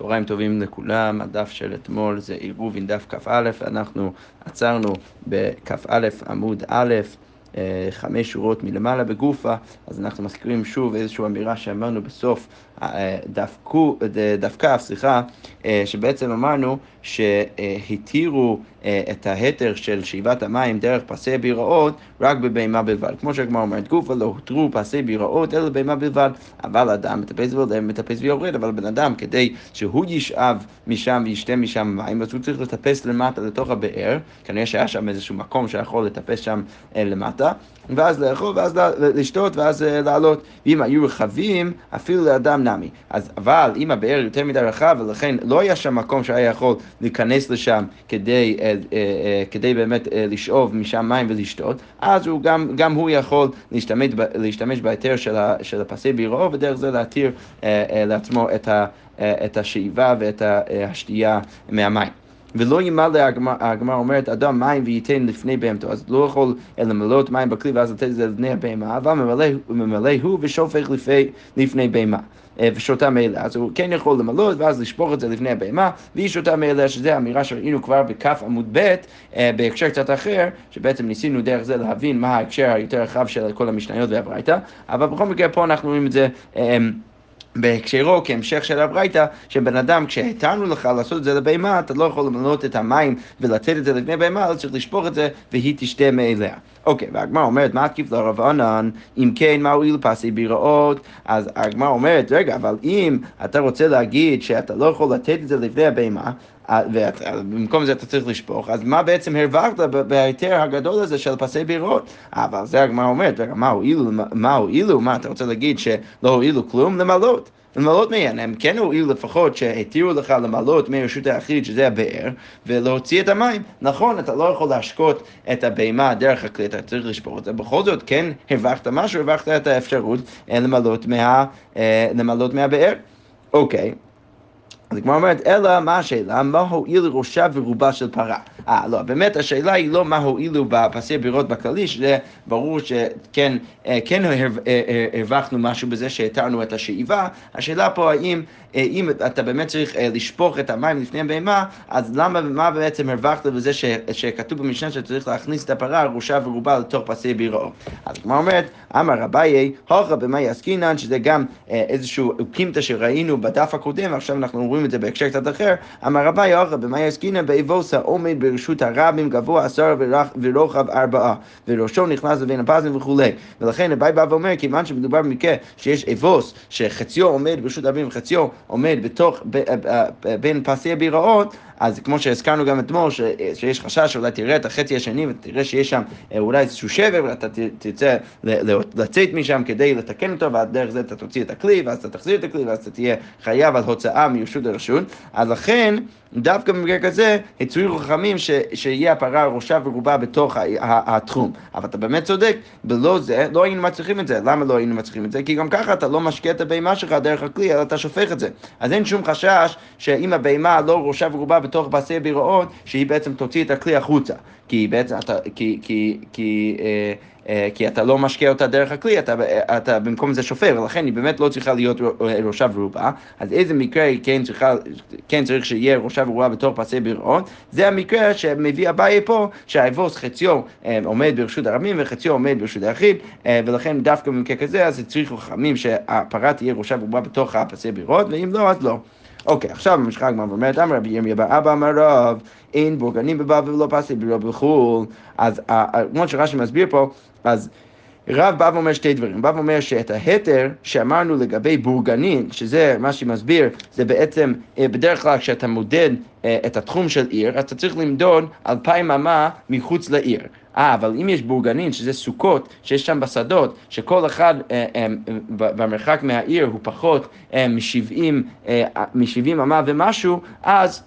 צהריים טובים לכולם, הדף של אתמול זה עירובין דף כ"א, אנחנו עצרנו בכ"א עמוד א', חמש שורות מלמעלה בגופה, אז אנחנו מזכירים שוב איזושהי אמירה שאמרנו בסוף אה, דף כ', סליחה, אה, שבעצם אמרנו שהתירו את ההתר של שאיבת המים דרך פסי ביראות רק בבהמה בלבד. כמו שהגמרא אומרת, גופה לא הותרו פסי ביראות אלא בבהמה בלבד. אבל אדם מטפס מטפס ויורד, אבל בן אדם כדי שהוא ישאב משם וישתה משם מים, אז הוא צריך לטפס למטה לתוך הבאר, כנראה שהיה שם איזשהו מקום שיכול לטפס שם למטה, ואז לאכול, ואז לשתות, ואז לעלות. ואם היו רחבים, אפילו לאדם נמי. אז, אבל אם הבאר יותר מדי רחב, ולכן לא היה שם מקום שהיה יכול להיכנס לשם כדי, אה, אה, אה, כדי באמת לשאוב משם מים ולשתות, אז הוא גם, גם הוא יכול להשתמש, להשתמש בהיתר של, של הפסי ביראו, ודרך זה להתיר לעצמו את השאיבה ואת השתייה מהמים. ולא ימלא, הגמרא אומרת, אדם מים וייתן לפני בהמתו, אז לא יכול למלות מים בכלי ואז לתת את זה לפני הבהמה, אבל ממלא, ממלא הוא ושופך לפני, לפני בהמה. אה, ושותה מאליה, אז הוא כן יכול למלות ואז לשפוך את זה לפני הבהמה, והיא שותה מאליה, שזה אמירה שראינו כבר בכף עמוד ב', אה, בהקשר קצת אחר, שבעצם ניסינו דרך זה להבין מה ההקשר היותר רחב של כל המשניות והברייתא, אבל בכל מקרה פה אנחנו רואים את זה אה, בהקשרו כהמשך של הברייתא, שבן אדם, כשהתרנו לך לעשות את זה לבהמה, אתה לא יכול למנות את המים ולתת את זה לפני בהמה, אלא צריך לשפוך את זה והיא תשתה מאליה. אוקיי, והגמרא אומרת, מה עקיף לרב ענן, אם כן, מה הועיל פסי ביראות? אז הגמרא אומרת, רגע, אבל אם אתה רוצה להגיד שאתה לא יכול לתת את זה לפני הבהמה, ובמקום זה אתה צריך לשפוך, אז מה בעצם הרווחת בהיתר הגדול הזה של פסי בירות? אבל זה הגמרא אומרת, מה הועילו, מה הועילו, מה אתה רוצה להגיד שלא הועילו כלום? למלות. למלות מהן, הם כן הועילו לפחות שהתירו לך למלות מרשות היחיד, שזה הבאר, ולהוציא את המים. נכון, אתה לא יכול להשקות את הבהמה דרך הכלי, אתה צריך לשפוך את זה, בכל זאת כן הרווחת משהו, הרווחת את האפשרות אה, למלות, מה, אה, למלות מהבאר. אוקיי. אז הגמרא אומרת, אלא מה השאלה? מה הועיל ראשה ורובה של פרה? אה, לא, באמת השאלה היא לא מה הועילו בפסי בירות בכללי, שזה ברור שכן אה, כן אה, אה, הרווחנו משהו בזה שהתרנו את השאיבה, השאלה פה האם אם אתה באמת צריך לשפוך את המים לפני הבהמה, אז למה, מה בעצם הרווחת בזה ש, שכתוב במשנה שצריך להכניס את הפרה, ראשה ורובה לתוך פסי בירו? אז כמו אומרת, אמר רביי, הוכא במאי עסקינן, שזה גם איזשהו קימתא שראינו בדף הקודם, עכשיו אנחנו רואים את זה בהקשר קצת אחר, אמר רביי, הוכא במאי עסקינן, באבוסה עומד ברשות הרבים גבוה עשרה ורוחב ארבעה, וראשו נכנס לבין הפזים וכולי. ולכן אביי בא ואומר, כיוון שמדובר במקרה שיש אבוס, שחציו עומד ברשות הרבים וחציו עומד בתוך, בין פסי הביראות, אז כמו שהזכרנו גם אתמול, ש, שיש חשש שאולי תראה את החצי השני ותראה שיש שם אה, אולי איזשהו שבר ואתה תרצה לצאת משם כדי לתקן אותו, ודרך זה אתה תוציא את הכלי, ואז אתה תחזיר את הכלי, ואז אתה תהיה חייב על הוצאה מרשות לרשות. אז לכן, דווקא במקרה כזה, הצריכו חכמים ש, שיהיה הפרה ראשה ורובה בתוך התחום. אבל אתה באמת צודק, בלא זה לא היינו מצליחים את זה. למה לא היינו מצליחים את זה? כי גם ככה אתה לא משקיע את הבהמה שלך דרך הכלי, אלא אתה שופך את זה. אז אין שום חשש שאם הבהמה לא ראשה ורובה בתוך פסי הביראות, שהיא בעצם תוציא את הכלי החוצה. כי בעצם אתה, כי, כי, כי, אה, אה, כי אתה לא משקיע אותה דרך הכלי, אתה, אתה במקום זה שופר, ולכן היא באמת לא צריכה להיות ראשה ורובה. אז איזה מקרה כן, צריכה, כן צריך שיהיה ראשה ורובה בתוך פסי ביראות? זה המקרה שמביא אביי פה, שהאבוס חציו אה, עומד ברשות הרבים וחציו עומד ברשות היחיד, אה, ולכן דווקא במקרה כזה, אז צריכו חכמים שהפרה תהיה ראשה ורובה בתוך הפסי ביראות, ואם לא, אז לא. אוקיי, עכשיו ממשיכה הגמרא ואומרת, אמר רבי ירמיה בר אבא אמר רב, אין בורגנים בבבל ולא פסי בירו בחו"ל. אז כמו שרש"י מסביר פה, אז... רב בא ואומר שתי דברים, בא ואומר שאת ההתר שאמרנו לגבי בורגנין, שזה מה שמסביר, זה בעצם אה, בדרך כלל כשאתה מודד אה, את התחום של עיר, אתה צריך למדוד אלפיים אמה מחוץ לעיר. אה, אבל אם יש בורגנין, שזה סוכות, שיש שם בשדות, שכל אחד אה, אה, במרחק מהעיר הוא פחות אה, מ-70 אמה ומשהו, אז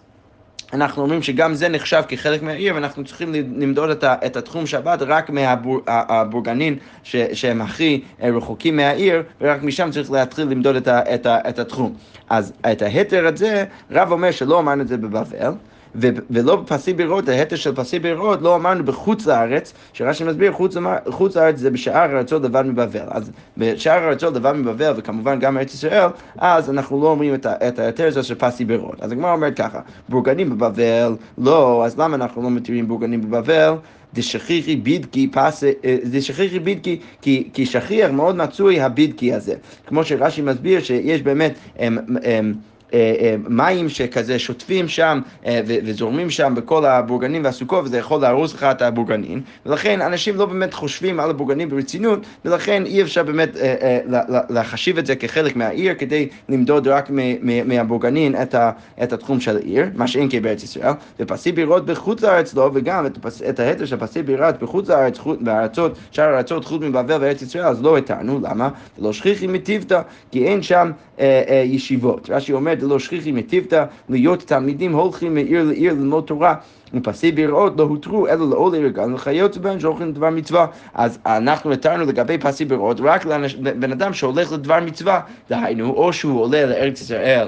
אנחנו אומרים שגם זה נחשב כחלק מהעיר, ואנחנו צריכים למדוד את, ה, את התחום שבת רק מהבורגנין שהם הכי רחוקים מהעיר, ורק משם צריך להתחיל למדוד את, ה, את, ה, את התחום. אז את ההתר הזה, רב אומר שלא אמרנו את זה בבבל. ולא בפסי בירות, ההתר של פסי בירות, לא אמרנו בחוץ לארץ, שרש"י מסביר, חוץ, חוץ לארץ זה בשאר ארצות לבד מבבל. אז בשאר ארצות לבד מבבל, וכמובן גם ארץ ישראל, אז אנחנו לא אומרים את ההיתר הזה של פסי בירות. אז הגמרא אומרת ככה, בורגנים בבבל, לא, אז למה אנחנו לא מתירים בורגנים בבבל? דשכיחי בידקי פס... אה, דשכיחי בידקי, כי, כי שכיח מאוד מצוי הבידקי הזה. כמו שרש"י מסביר שיש באמת... הם, הם, מים שכזה שוטפים שם אה, וזורמים שם בכל הבורגנים והסוכות, וזה יכול להרוס לך את הבורגנים, ולכן אנשים לא באמת חושבים על הבורגנים ברצינות, ולכן אי אפשר באמת להחשיב את זה כחלק מהעיר, כדי למדוד רק מהבורגנים את התחום של העיר, מה שאין כבארץ ישראל, ופסי בירות בחוץ לארץ לא, וגם את ההתר של פסי בירות בחוץ לארץ, בארצות, שאר הארצות חוץ מבבל וארץ ישראל, אז לא התרנו, למה? לא שכיחי מטיבתא, כי אין שם ישיבות. רש"י אומר, דלא שכיחי מטיבתא, להיות תלמידים הולכים מעיר לעיר ללמוד תורה. ופסי ביראות לא הותרו אלא לעול עיר גן לחיות בהם שהולכים לדבר מצווה. אז אנחנו התרנו לגבי פסי ביראות רק לבן אדם שהולך לדבר מצווה, דהיינו, או שהוא עולה לארץ ישראל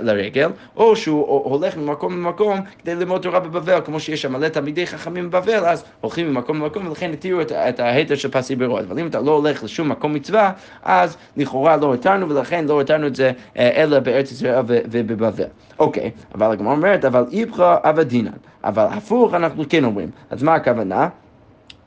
לרגל, או שהוא הולך ממקום למקום כדי ללמוד תורה בבבל, כמו שיש שם מלא תלמידי חכמים בבבל, אז הולכים ממקום למקום, ולכן התירו את, את ההתר של פסי ביראות. אבל אם אתה לא הולך לשום מקום מצווה, אז לכאורה לא התרנו, ולכן לא התרנו את זה אה, אלא בארץ ישראל ובבבל. אוקיי, אבל הגמרא אומרת, אבל איפכא אבדינן. אבל הפוך אנחנו כן אומרים. אז מה הכוונה?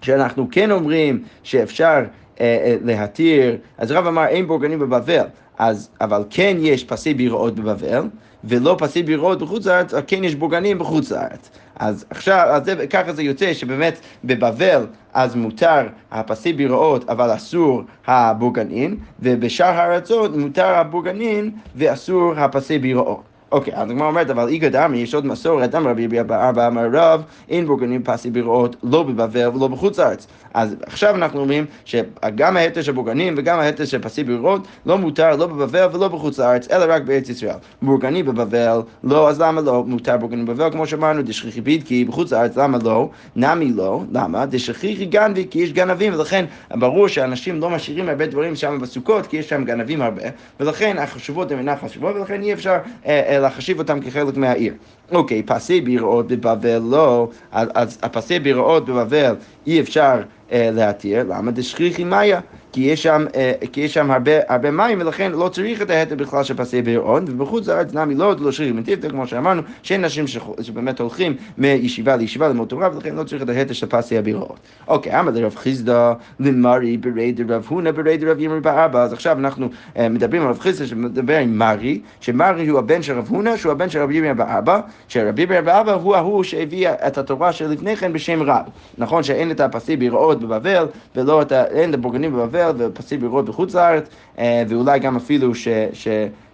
שאנחנו כן אומרים שאפשר אה, אה, להתיר, אז רב אמר אין בורגנים בבבל, אז, אבל כן יש פסי ביראות בבבל, ולא פסי ביראות בחוץ לארץ, אבל כן יש בורגנים בחוץ לארץ. אז עכשיו, אז זה, ככה זה יוצא שבאמת בבבל אז מותר הפסי ביראות אבל אסור הבורגנים, ובשאר הארצות מותר הבורגנים ואסור הפסי ביראות. אוקיי, אז הגמרא אומרת, אבל איגד דמי, יש עוד מסורת, אמר רבי אבא אמר רב, אין בורגנים פסי ביראות לא בבבל ולא בחוץ לארץ. אז עכשיו אנחנו אומרים שגם ההתר של בורגנים וגם ההתר של פסי בירות לא מותר לא בבבל ולא בחוץ לארץ, אלא רק בארץ ישראל. בורגני בבבל, לא, אז למה לא מותר בורגני בבבל? כמו שאמרנו, דשכיחי בידקי בחוץ לארץ, למה לא? נמי לא, למה? דשכיחי גנבי, כי יש גנבים, ולכן ברור שאנשים לא משאירים הרבה דברים שם בסוכות, כי יש שם גנבים הרבה, ולכן החשובות הן אינן חשובות, ולכן אי אפשר אה, אה, להחשיב אותם כחלק מהעיר. אוקיי, פסי ביראות בבבל לא, אז הפסי ביראות בבבל אי אפשר אה, להתיר, למה דשכיחי מאיה? כי יש שם, אה, כי יש שם הרבה, הרבה מים ולכן לא צריך את ההתר בכלל של פסי בירעון ובחוץ לארץ נמי לא, לא שרירים מטיבתא כמו שאמרנו שאין נשים שבאמת הולכים מישיבה לישיבה ללמוד תורה ולכן לא צריך את ההתר של פסי הבירעון. אוקיי, אמר לרב חיסדא למרי ברי דרב הונא ברי דרב ימרי באבא אז עכשיו אנחנו uh, מדברים על רב חיסדא שמדבר עם מרי שמרי הוא הבן של רב הונא שהוא הבן של רבי ימרי באבא שרבי ימרי באבא הוא ההוא שהביא את התורה שלפני כן בשם רב נכון שאין את הפסי בירעון בבבל ולא את. אין את הבורגנים בבבל ישראל ופסי בירות בחוץ לארץ, אה, ואולי גם אפילו ש, ש,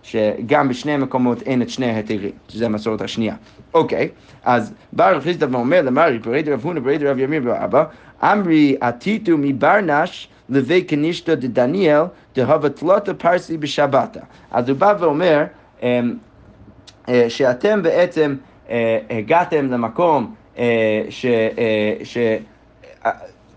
שגם בשני המקומות אין את שני ההיתרים, שזה המסורת השנייה. אוקיי, אז בא רב חיסדא ואומר למרי, פריד רב הונא פריד רב ימיר ואבא, אמרי עתיתו מברנש לבי קנישתא דדניאל דהבה תלותא פרסי בשבתא. אז הוא בא ואומר אמ, אה, שאתם בעצם אה, הגעתם למקום ש... ש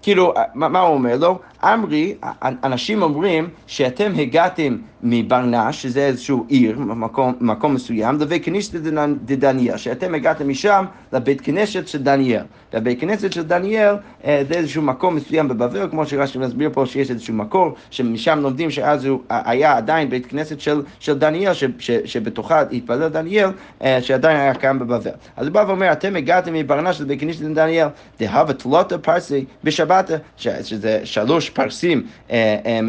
כאילו, מה הוא אומר לו? אמרי, אנשים אומרים שאתם הגעתם מברנש, שזה איזשהו עיר, מקום, מקום מסוים, לבית כנסת דדניאל, שאתם הגעתם משם לבית כנסת של דניאל. והבית כנסת של דניאל אה, זה איזשהו מקום מסוים בבבל, כמו שרש"י מסביר פה שיש איזשהו מקור, שמשם לומדים שאז הוא היה עדיין בית כנסת של, של דניאל, ש, ש, שבתוכה התפלל דניאל, אה, שעדיין היה קיים בבבל. אז הוא בא ואומר, אתם הגעתם מברנש לבית כנסת של דניאל, דהבה תלותא פרסי בשבת, שזה שלוש פרסים אה,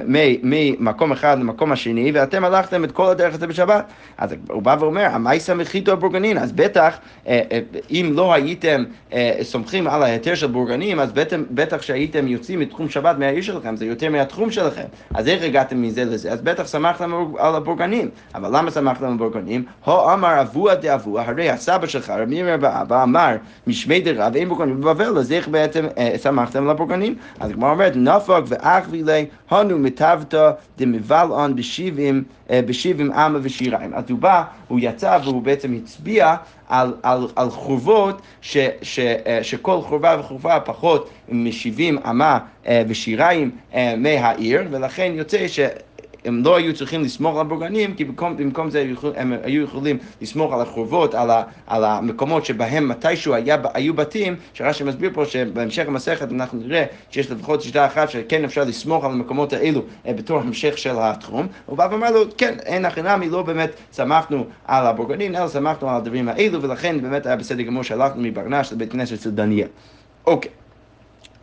ממקום אחד למקום השני. שני, ואתם הלכתם את כל הדרך הזה בשבת. אז הוא בא ואומר, המייסה מחיתו בורגנין, אז בטח, אה, אה, אם לא הייתם אה, סומכים על ההיתר של בורגנים, אז בטח שהייתם יוצאים מתחום שבת מהעיר שלכם, זה יותר מהתחום שלכם. אז איך הגעתם מזה לזה? אז בטח שמחתם על הבורגנים. אבל למה שמחתם על הבורגנים? הו אמר אבוה דאבוה, הרי הסבא שלך, רבי ימר באבא, אמר משמי דרב אין בורגנים בבבל, אז איך בעצם שמחתם על הבורגנים? אז כמו אומרת, נפק וילי, הנו מטבתא דמבלעון בשיב בשבעים, אה, בשבעים עמה ושיריים. אז הוא בא, הוא יצא והוא בעצם הצביע על, על, על חורבות ש, ש, אה, שכל חורבה וחורבה פחות משבעים אמה אה, ושיריים מהעיר, ולכן יוצא ש... הם לא היו צריכים לסמוך על הבורגנים, כי במקום, במקום זה הם היו יכולים לסמוך על החורבות, על, ה, על המקומות שבהם מתישהו היה, היו בתים, שרש"י מסביר פה שבהמשך המסכת אנחנו נראה שיש לפחות שיטה אחת שכן אפשר לסמוך על המקומות האלו אה, בתור המשך של התחום. הוא בא ואמר לו, כן, אין הכי נמי, לא באמת סמכנו על הבורגנים, אלא סמכנו על הדברים האלו, ולכן באמת היה בסדר גמור שהלכנו מברנש לבית כנסת של דניאל. אוקיי.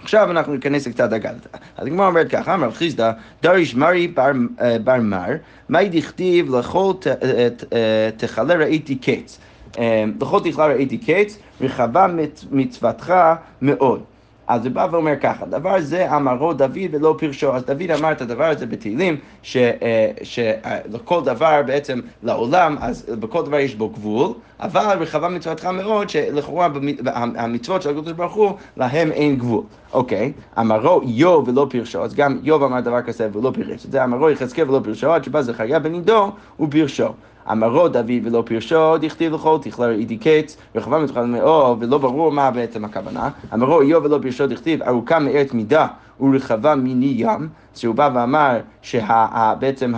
עכשיו אנחנו ניכנס קצת אגדתא. אז הגמרא אומרת ככה, אמר חיסדא, דריש מרי בר, אה, בר מר, מאי דכתיב לכל אה, תכלה ראיתי קץ. לכל תכלה ראיתי קץ, רחבה מצוותך מאוד. אז הוא בא ואומר ככה, דבר זה אמרו דוד ולא פרשו. אז דוד אמר את הדבר הזה בתהילים, שלכל אה, דבר בעצם לעולם, אז בכל דבר יש בו גבול, אבל רחבה מצוותך מאוד, שלכאורה המצוות של הקדוש ברוך הוא, להם אין גבול. אוקיי, אמרו איוב ולא פרשו, אז גם איוב אמר דבר כזה ולא את זה, אמרו יחזקאל ולא פרשו, עד שבא זכריה בן עידו ופרשו. אמרו דוד ולא פרשו, דכתיב לכל תכלה אידי קץ, רחבה מתוכל מאוד, ולא ברור מה בעצם הכוונה. אמרו איוב ולא פרשו, דכתיב ארוכה מארץ מידה ורחבה מיני ים, שהוא בא ואמר שבעצם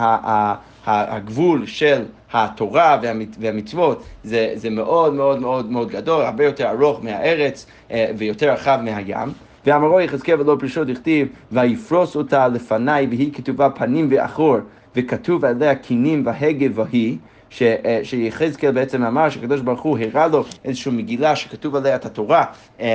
הגבול של התורה והמצוות זה, זה מאוד מאוד מאוד מאוד גדול, הרבה יותר ארוך מהארץ אה, ויותר רחב מהים. ואמרו יחזקאל ולא פרשו דכתיב ויפרוס אותה לפניי והיא כתובה פנים ואחור וכתוב עליה קינים והגה והיא אה, שיחזקאל בעצם אמר שהקדוש ברוך הוא הראה לו איזושהי מגילה שכתוב עליה את התורה אמ,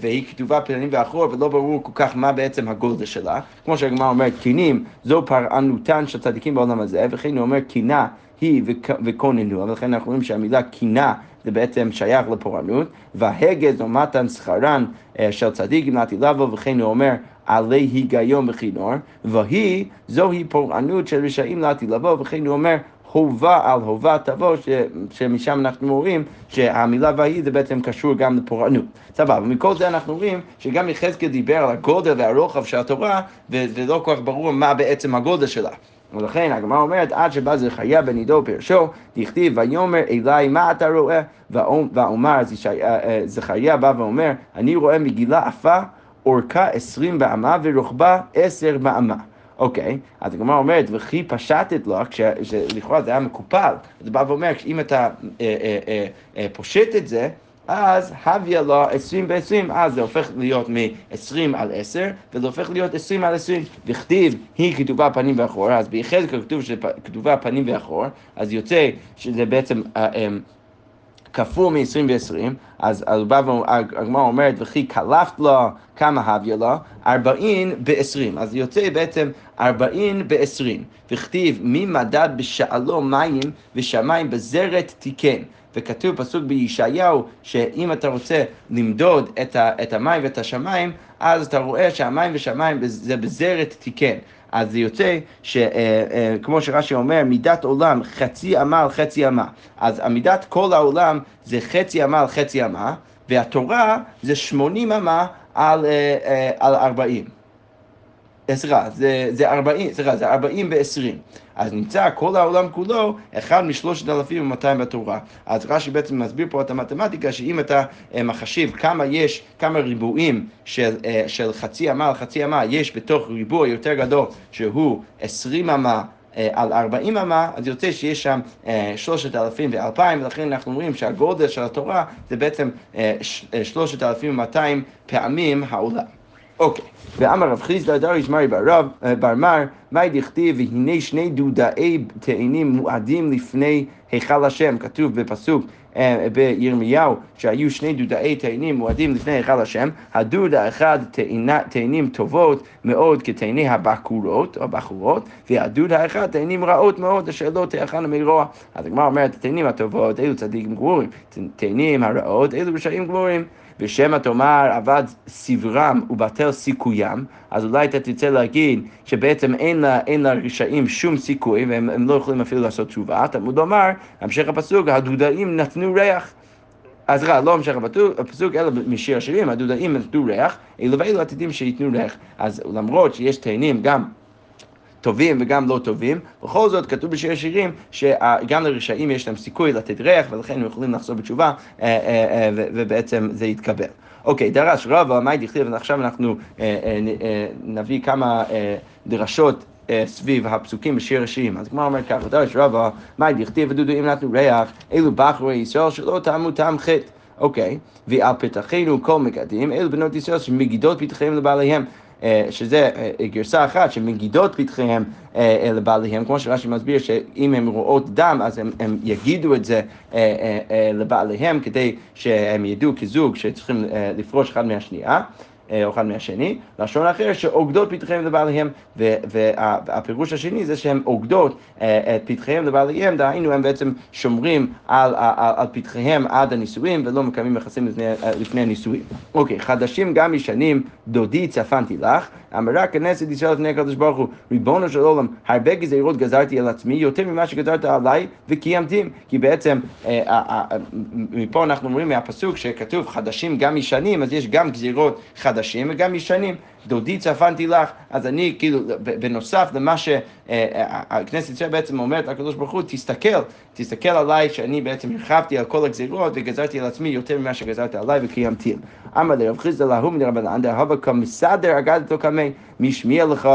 והיא כתובה פנים ואחור ולא ברור כל כך מה בעצם הגולדה שלה. כמו שהגמרא אומרת, קינים זו פרענותן של צדיקים בעולם הזה, וכן הוא אומר קינה היא וכוננו, ולכן אנחנו רואים שהמילה קינה זה בעצם שייך לפורענות, וההגה זו מתן שכרן אה, של צדיק גמלתי לבוא, וכן הוא אומר עלי היגיון וכינור, והיא זוהי פורענות של רשעים לעתיד לבוא, וכן הוא אומר הובה על הובה תבוא, ש, שמשם אנחנו רואים שהמילה ויהי זה בעצם קשור גם לפורענות. סבבה, מכל זה אנחנו רואים שגם יחזקאל דיבר על הגודל והרוחב של התורה, ולא כל כך ברור מה בעצם הגודל שלה. ולכן הגמרא אומרת, עד שבא זכריה בן עידו פרשו, דכתיב ויאמר אלי מה אתה רואה? ואומר, אה, אה, זכריה בא ואומר, אני רואה מגילה עפה, אורכה עשרים באמה ורוחבה עשר באמה. אוקיי, אז הגמרא אומרת, וכי פשטת לו, כשלכאורה זה היה מקופל, הוא בא ואומר, אם אתה אה, אה, אה, פושט את זה, אז הביא לו 20 ב-20, אז זה הופך להיות מ-20 על 10, וזה הופך להיות 20 על 20. וכתיב, היא כתובה פנים ואחור, אז ביחזקאל כתוב שכתובה פנים ואחור, אז יוצא שזה בעצם... כפול מ-20 ו-20, אז הגמרא אומרת, וכי קלפת לו, כמה הביא לו? 40 ב-20. אז יוצא בעצם 40 ב-20. וכתיב, מי מדד בשאלו מים ושמיים בזרת תיקן. וכתוב פסוק בישעיהו, שאם אתה רוצה למדוד את, ה, את המים ואת השמיים, אז אתה רואה שהמים ושמיים זה בזרת תיקן. אז זה יוצא שכמו אה, אה, שרש"י אומר, מידת עולם חצי אמה על חצי אמה. אז המידת כל העולם זה חצי אמה על חצי אמה, והתורה זה שמונים אמה על, אה, על ארבעים. סליחה, זה, 40, סליחה, זה 40 ב-20. אז נמצא כל העולם כולו אחד משלושת אלפים ומאתיים בתורה. אז רש"י בעצם מסביר פה את המתמטיקה, שאם אתה אה, מחשיב כמה יש, כמה ריבועים של, אה, של חצי אמה על חצי אמה יש בתוך ריבוע יותר גדול, שהוא 20 אמה אה, על 40 אמה, אז יוצא שיש שם שלושת אלפים ואלפיים, ולכן אנחנו אומרים שהגודל של התורה זה בעצם שלושת אלפים ומאתיים פעמים העולם. אוקיי, ואמר רב חיסדא דריש מרי בר מר, מאי דכתיב והנה שני דודאי תאנים מועדים לפני היכל השם, כתוב בפסוק אה, בירמיהו שהיו שני דודאי תאנים מועדים לפני היכל השם, הדוד האחד תאנים טובות מאוד כתאני הבחורות, או בחורות, והדוד האחד תאנים רעות מאוד אשר לא תאכלנה מרוע. אז הגמרא אומרת, התאנים הטובות אלו צדיקים גמורים, תאנים הרעות אלו רשעים גמורים. ושמא תאמר אבד סברם ובטל סיכוים, אז אולי אתה תרצה להגיד שבעצם אין, לה, אין לרשעים שום סיכוי והם לא יכולים אפילו לעשות תשובה. תלמוד לומר, המשך הפסוק, הדודאים נתנו ריח. אז רע, לא המשך הפסוק, אלא משיר השירים, הדודאים נתנו ריח, אלו ואלו עתידים שייתנו ריח. אז למרות שיש תאנים גם טובים וגם לא טובים, בכל זאת כתוב בשיר השירים שגם לרשעים יש להם סיכוי לתת ריח ולכן הם יכולים לחזור בתשובה אה, אה, אה, ובעצם זה יתקבל. אוקיי, דרש רבא, מאי דכתיב, ועכשיו אנחנו נביא כמה דרשות סביב הפסוקים בשיר השירים. אז הגמרא אומרת ככה, דרש רבא, מאי דכתיב ודודו אם נתנו ריח, אלו בחורי ישראל שלא טעמו טעם חטא. אוקיי, ועל פתחינו כל מגדים, אלו בנות ישראל שמגידות פתחיהם לבעליהם. אה, שזה אה, גרסה אחת שמגידות פתחיהם אה, לבעליהם, כמו שרש"י מסביר שאם הן רואות דם אז הם יגידו את זה לבעליהם כדי שהם ידעו כזוג שצריכים לפרוש אחד מהשנייה. אחד מהשני, לשון אחר שעוגדות פתחיהם לבעליהם, והפירוש השני זה שהן עוגדות את פתחיהם לבעליהם, דהיינו הם בעצם שומרים על, על, על פתחיהם עד הנישואים ולא מקיימים יחסים לפני, לפני הנישואים. אוקיי, חדשים גם ישנים, דודי צפנתי לך, אמרה כנסת ישראל לפני הקדוש ברוך הוא, ריבונו של עולם, הרבה גזירות גזרתי על עצמי, יותר ממה שגזרת עליי, וקיימתים. כי בעצם, מפה אנחנו אומרים מהפסוק שכתוב חדשים גם ישנים, אז יש גם גזירות חדשים וגם ישנים. דודי צפנתי לך, אז אני כאילו, בנוסף למה שהכנסת ישראל בעצם אומרת לקדוש ברוך הוא, תסתכל, תסתכל עליי שאני בעצם הרחבתי על כל הגזירות וגזרתי על עצמי יותר ממה שגזרת עליי וקיימתי. אמר לרב חיסדא להוא מן רבנן דהבה כמסדר אגדתו קמי, מי שמיע לך,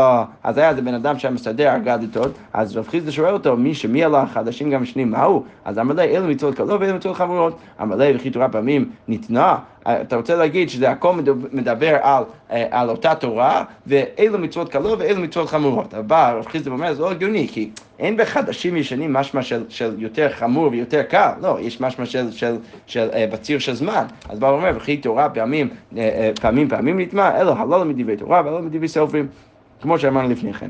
אז היה איזה בן אדם שהיה מסדר אגדתו, אז רב חיסדא שואל אותו, מי שמיע לך חדשים גם שנים, מה הוא? אז אמר לי, אלו מצוות קלות ואלו מצוות חמורות. אמר לי, וכי תורה פעמים ניתנה אתה רוצה להגיד שזה הכל מדבר על, אה, על אותה תורה, ואילו מצוות קלות ואילו מצוות חמורות. אבל רב חיסדא אומר, זה לא הגיוני, כי אין בחדשים ישנים משמע של, של יותר חמור ויותר קל, לא, יש משמע של, של, של, של uh, בציר של זמן. אז בא ואומר, וכי תורה פעמים, uh, פעמים פעמים נטמע, אלו הלא מדברי תורה ולא מדברי סופרים, כמו שאמרנו לפני כן.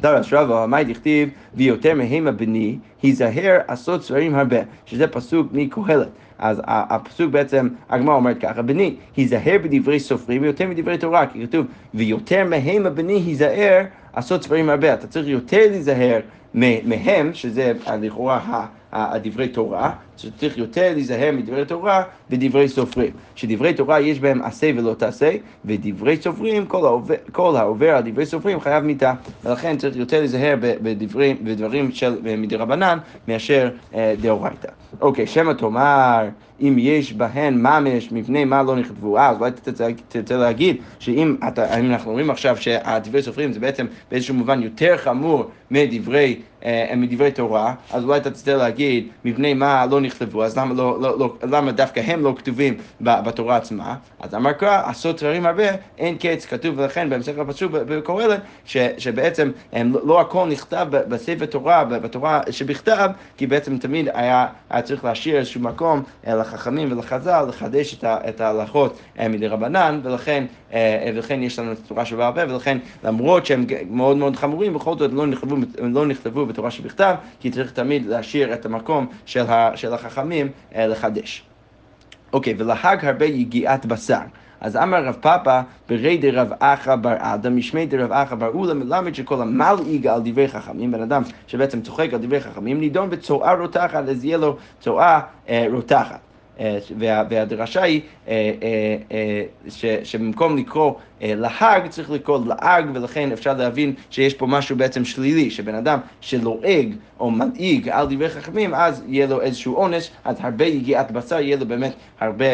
דרש רבא, מאי דכתיב, ויותר מהם הבני, היזהר עשות ספרים הרבה, שזה פסוק מקהלת. אז הפסוק בעצם, הגמרא אומרת ככה, בני, היזהר בדברי סופרים ויותר מדברי תורה, כי כתוב, ויותר מהם הבני היזהר עשות ספרים הרבה. אתה צריך יותר להיזהר מהם, שזה לכאורה הדברי תורה, שצריך יותר להיזהר מדברי תורה ודברי סופרים. שדברי תורה יש בהם עשה ולא תעשה, ודברי סופרים, כל העובר, כל העובר על דברי סופרים חייב מיתה. ולכן צריך יותר להיזהר בדברים, בדברים של מדרבנן מאשר אה, דאורייתא. אוקיי, שמא תאמר, אם יש בהן ממש, מפני מה לא נכתבו, אז אולי תרצה להגיד שאם אתה, אנחנו אומרים עכשיו שהדברי סופרים זה בעצם באיזשהו מובן יותר חמור מדברי, אה, מדברי תורה, אז אולי אתה תרצה להגיד מפני מה לא נכתבו, אז למה, לא, לא, לא, למה דווקא הם לא כתובים בתורה עצמה? אז אמר קרא, עשות דברים הרבה, אין קץ, כתוב לכן בהמשך הפסוק בקהלת, שבעצם הם, לא, לא הכל נכתב בספר תורה, בתורה שבכתב, כי בעצם תמיד היה, היה צריך להשאיר איזשהו מקום אה, לחכמים ולחז"ל לחדש את ההלכות אה, מדי רבנן, ולכן, אה, ולכן יש לנו את התורה שבעל פה, ולכן למרות שהם מאוד מאוד חמורים, בכל זאת לא נכתבו, לא נכתבו בתורה שבכתב, כי צריך תמיד להשאיר את המקום של, ה, של החכמים לחדש. אוקיי, ולהג הרבה יגיעת בשר. אז אמר רב פאפא ברי דרב אחא בר עדה משמי דרב אחא בר אולה מלמד שכל המלעיג על דברי חכמים, בן אדם שבעצם צוחק על דברי חכמים, נידון בצואה רותחת, אז יהיה לו צואה אה, רותחת. אה, והדרשה היא אה, אה, שבמקום לקרוא להג צריך לקרוא לעג ולכן אפשר להבין שיש פה משהו בעצם שלילי, שבן אדם שלועג או מנהיג על דברי חכמים אז יהיה לו איזשהו עונש, אז הרבה יגיעת בשר יהיה לו באמת הרבה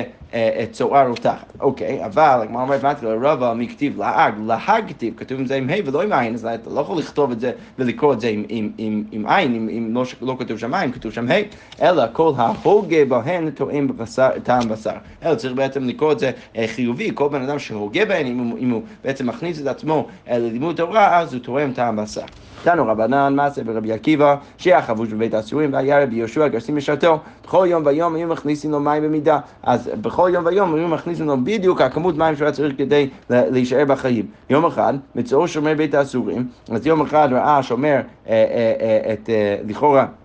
צואה רותחת. אוקיי, אבל הגמרא אומרת מה תקרא מי כתיב לעג, להג כתיב, כתוב עם זה עם ה' ולא עם עין, אז אתה לא יכול לכתוב את זה ולקרוא את זה עם עין, אם לא, לא כתוב שם עין, כתוב שם ה', אלא כל ההוגה בהן טועם בבשר, טעם בשר. אלא צריך בעצם לקרוא את זה אה, חיובי, כל בן אדם שהוגה בהן, אם הוא, אם הוא בעצם מכניס את עצמו אה, ללימוד תורה, אז הוא תורם טעם בשר. תנו רבנן מעשה ברבי עקיבא, שהיה חבוש בבית האסורים, והיה רבי יהושע גרסים משרתו. בכל יום ויום היו מכניסים לו מים במידה. אז בכל יום ויום היו מכניסים לו בדיוק הכמות מים שהוא היה צריך כדי להישאר בחיים. יום אחד, מצאו שומר בית האסורים, אז יום אחד ראה שומר אה, את, לכאורה, את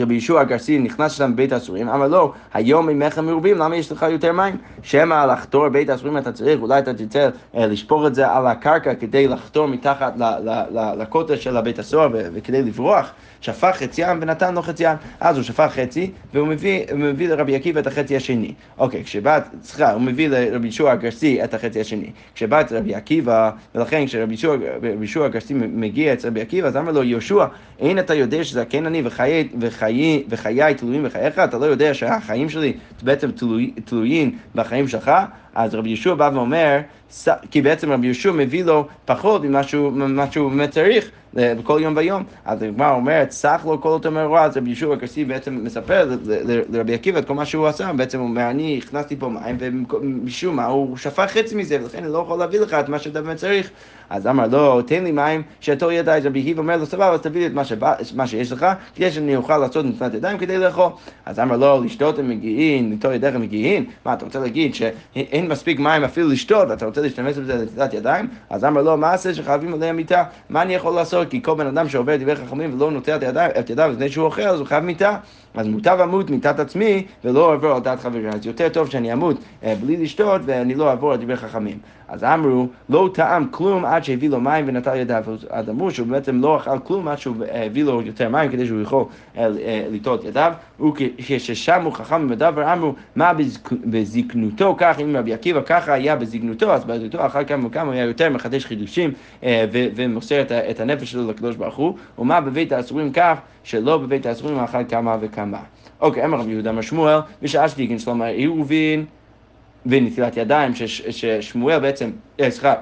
רבי ישוע הגרסי נכנס שם בבית האסורים, אמר לו, היום ממך מרובים, למה יש לך יותר מים? שמא לחתור בית האסורים אתה צריך, אולי אתה תרצה אה, לשפוך את זה על הקרקע כדי לחתור מתחת לכותל של הבית הסוהר וכדי לברוח. שפך חציין ונתן לו חציין. אז הוא שפך חצי, והוא מביא, מביא לרבי עקיבא את החצי השני. אוקיי, כשבא, סליחה, הוא מביא לרבי ישוע הגרסי את החצי השני. כשבא את רבי עקיבא, ולכן כשרבי ישוע הגרסי מגיע את רבי עקיבא, אז אמר לו, יהושע, אין אתה יודע שזקן אני וחיי, וחיי, וחיי תלויים בחייך? אתה לא יודע שהחיים שלי בעצם תלוי, תלויים בחיים שלך? אז רבי יהושע בא ואומר, כי בעצם רבי יהושע מביא לו פחות ממה שהוא באמת צריך. בכל יום ויום. אז הגמרא אומרת, סך לו כל אותו מרוע, אז רבי ישוע הכסיף בעצם מספר לרבי עקיבא את כל מה שהוא עשה, בעצם הוא אומר, אני הכנסתי פה מים, ומשום מה הוא שפך חצי מזה, ולכן אני לא יכול להביא לך את מה שאתה באמת צריך. אז אמר לו, תן לי מים שאתו ידיים, רבי היב אומר לו, סבבה, אז תביא לי את מה, שבא, מה שיש לך, כדי שאני אוכל לעשות נטילת ידיים כדי לאכול. אז אמר לו, לשתות הם מגיעים, ליטול ידיך הם מגיעים? מה, אתה רוצה להגיד שאין מספיק מים אפילו לשתות, ואתה רוצה להשתמש בזה לנטילת ידיים? אז אמר לו, מה עשה שחייבים עליה מיטה? מה אני יכול לעשות? כי כל בן אדם שעובר דברי חכמים ולא נוטל את ידיו לפני שהוא אוכל, אז הוא חייב מיטה. אז מוטב אמות מיתת עצמי ולא אעבור על דעת חברי. אז יותר טוב שאני אמות אה, בלי לשתות ואני לא אעבור על דברי חכמים. אז אמרו, לא טעם כלום עד שהביא לו מים ונטל ידיו. אז אמרו שהוא בעצם לא אכל כלום עד שהוא הביא לו יותר מים כדי שהוא יכול אה, אה, את ידיו. וכששמו חכם בדבר אמרו, מה בזקנותו, כך אם רבי עקיבא ככה היה בזקנותו, אז בזקנותו אחר כמה וכמה היה יותר מחדש חידושים ומוסר את הנפש שלו לקדוש ברוך הוא, ומה בבית האסורים כך, שלא בבית האסורים אחר כמה וכמה. אוקיי, אמר רבי יהודה אמר שמואל, בשעה שתיקן שלמה עירובין ונטילת ידיים, ששמואל בעצם, אה, סליחה,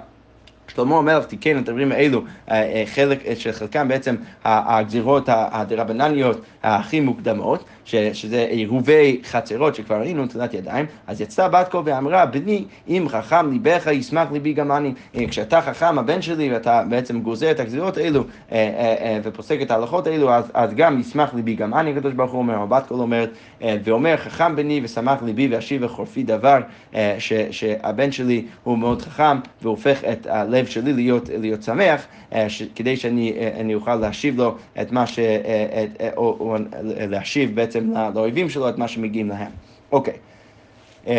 שלמה המלך תיקן את הדברים האלו, אה, אה, חלק, של חלקם בעצם הגזירות הדרבנניות הכי מוקדמות, שזה עירובי חצרות שכבר ראינו נטילת ידיים, אז יצאה בת קול ואמרה, בני, אם חכם ליבך ישמח ליבי גם אני. כשאתה חכם, הבן שלי, ואתה בעצם גוזר את הגזירות האלו ופוסק את ההלכות האלו, אז, אז גם ישמח ליבי גם אני, הקדוש ברוך הוא אומר, הבת קול אומרת, ואומר, חכם בני ושמח ליבי ואשיב וחורפי דבר, ש, שהבן שלי הוא מאוד חכם והופך את הלב הלב שלי להיות, להיות שמח, אה, ש, כדי שאני אה, אוכל להשיב לו את מה ש... אה, או, או להשיב בעצם לאויבים שלו את מה שמגיעים להם. אוקיי.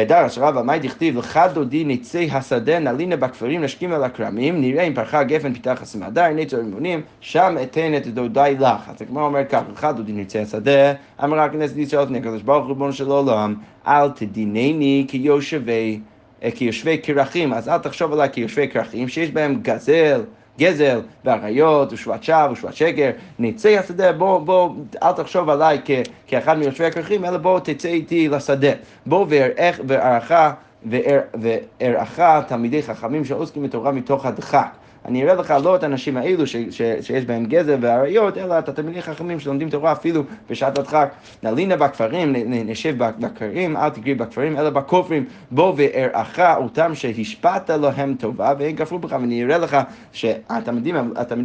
דרש רבא, מאי דכתיב לך דודי ניצי השדה נלינה בכפרים נשקים על הכרמים נראה אם פרחה גפן פיתח הסמדר ניצו רימונים שם אתן את דודי לך. אז הגמרא אומר כך, לך דודי ניצי השדה אמרה הכנסת ישראל לפני הקדוש ברוך הוא ריבונו של עולם אל תדינני כיושבי אה, כיושבי כרכים, אז אל תחשוב עליי כיושבי כרכים שיש בהם גזל. גזל ואריות ושבט שווא ושבט שקר, נצא השדה, בוא, בוא, אל תחשוב עליי כ, כאחד מיושבי הכרכים, אלא בוא תצא איתי לשדה. בוא וארעך וארעך תלמידי חכמים שעוסקים בתורה מתוך הדחק. אני אראה לך לא את האנשים האלו ש, ש, שיש בהם גזר ואריות, אלא את התלמידים חכמים שלומדים תורה אפילו בשעת הדחק. נלינה בכפרים, נשב בכפרים, אל תגרי בכפרים, אלא בכופרים, בוא וארעך אותם שהשפעת להם טובה והם כפרו בך, ואני אראה לך שהתלמידים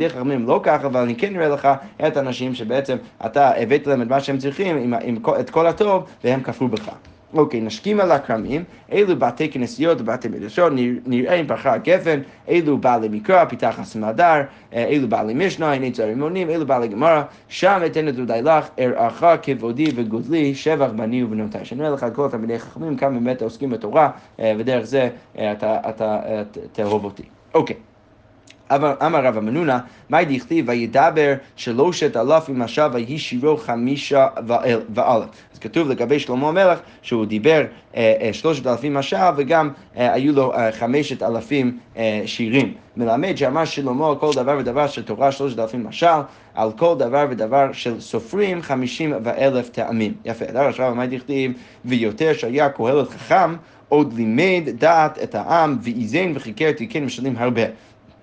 החכמים לא ככה, אבל אני כן אראה לך את האנשים שבעצם אתה הבאת להם את מה שהם צריכים, עם, עם, עם, את כל הטוב, והם כפרו בך. אוקיי, נשקים על הכרמים, אלו בתי כנסיות ובתי מדרשות, נראה אם פרחה הגפן, אלו בעלי מקרא, פיתח הסמדר, אה, אלו בעלי משנה, הנה צער רימונים, אלו בעלי גמרא, שם אתן את דודי לך, ארעך כבודי וגודלי, שבח בני ובנותיי. שנראה לך כל תלמידי חכמים, כמה באמת עוסקים בתורה, אה, ודרך זה אה, אתה תאהוב אותי. אוקיי. אמר רב אמנונה, מאי דכתיב וידבר שלושת אלפים משל ויהי שירו חמישה ואלף. אז כתוב לגבי שלמה המלך שהוא דיבר אה, אה, שלושת אלפים משל וגם אה, היו לו חמשת אלפים שירים. מלמד שאמר שלמה על כל דבר ודבר של תורה שלושת אלפים משל, על כל דבר ודבר של סופרים חמישים ואלף טעמים. יפה, דבר עכשיו מה דכתיב ויותר שהיה קהלת חכם עוד לימד דעת את העם ואיזן וחיקר תיקן משלים הרבה.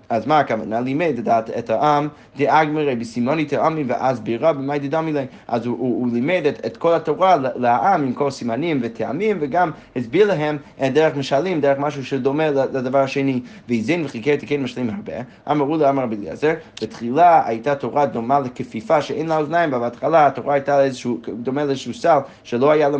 אז מה הכוונה? לימד את, את העם, דאגמרי בסימוני תעמי ואז בירה במאי דדמי להם. אז הוא, הוא, הוא לימד את, את כל התורה לעם עם כל סימנים וטעמים, וגם הסביר להם דרך משלים, דרך משהו שדומה לדבר השני. והזין וחיכה תיקן משלים הרבה. אמרו לאמר רבי אליעזר, בתחילה הייתה תורה דומה לכפיפה שאין לה אוזניים, ובהתחלה התורה הייתה איזשהו, דומה לאיזשהו סל שלא היה לה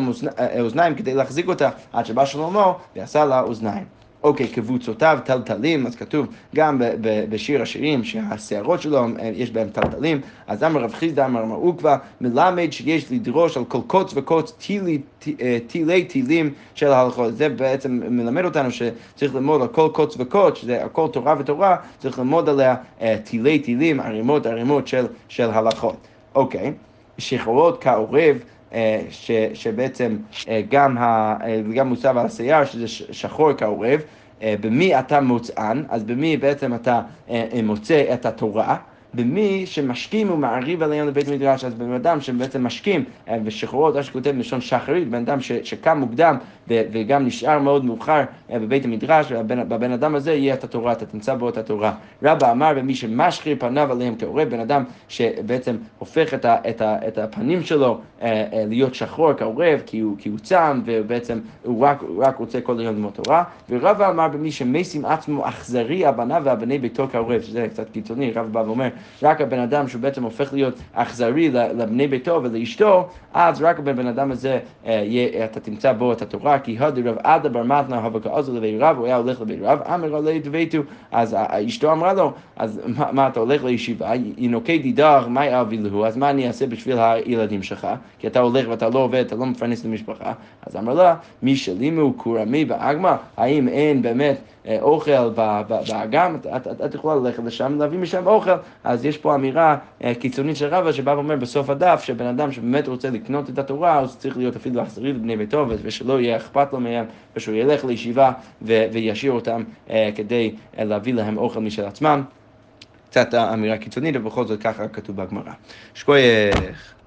אוזניים כדי להחזיק אותה, עד שבא שלמה ועשה לה אוזניים. אוקיי, קבוצותיו טלטלים, אז כתוב גם בשיר השירים שהשערות שלו יש בהם טלטלים, אז אמר רב חיסדא אמר מר עוקבא, מלמד שיש לדרוש על כל קוץ וקוץ תילי, אה, תילי תילים של ההלכות. זה בעצם מלמד אותנו שצריך ללמוד על כל קוץ וקוץ, שזה על כל תורה ותורה, צריך ללמוד עליה אה, תילי תילים, ערימות ערימות של, של הלכות. אוקיי, שחורות כעורב אה, ש, שבעצם אה, גם, ה, אה, גם מוצב על השיער, שזה שחור כעורב, במי אתה מוצאן, אז במי בעצם אתה מוצא את התורה, במי שמשכים ומעריב עליהם לבית המדרש, אז בן אדם שבעצם משכים, ושחרורות, מה שכותב בלשון שחרית, בן אדם שקם מוקדם וגם נשאר מאוד מאוחר בבית המדרש, ובבן אדם הזה יהיה את התורה, אתה תמצא בו את התורה. רבא אמר במי שמשחיר פניו עליהם כעורב, בן אדם שבעצם הופך את, ה, את, ה, את הפנים שלו להיות שחור כעורב, כי הוא, כי הוא צם, ובעצם הוא רק, הוא רק רוצה כל היום ללמוד תורה. ורבא אמר במי שמשים עצמו אכזרי הבנה והבני ביתו כעורב, שזה קצת קיצוני, רבא בא ואומר, רק הבן אדם שהוא בעצם הופך להיות אכזרי לבני ביתו ולאשתו, אז רק הבן אדם הזה, אתה תמצא בו את התורה, כי הודי רב עדה בר מתנה הווה כעוזו לבית רב, הוא היה הולך לבית רב, אמר עלי דביתו, אז אשתו אמרה לו, אז מה, אתה הולך לישיבה, ינוקי דידך, מה יאבי לו, אז מה אני אעשה בשביל הילדים שלך? כי אתה הולך ואתה לא עובד, אתה לא מפרנס את המשפחה. אז אמר לה, מי שלימו כורמי באגמה, האם אין באמת אוכל באגם, את יכולה ללכת לשם, להביא משם אוכל. אז יש פה אמירה קיצונית של רבא שבא ואומר בסוף הדף, שבן אדם שבאמת רוצה לקנות את התורה, אז צריך להיות אפילו אכזרי לבני ביתו, ושלא יהיה אכפת לו מהם, ושהוא ילך לישיבה וישאיר אותם כדי להביא להם אוכל משל עצמם. קצת אמירה קיצונית, ובכל זאת ככה כתוב בגמרא. שכוייך.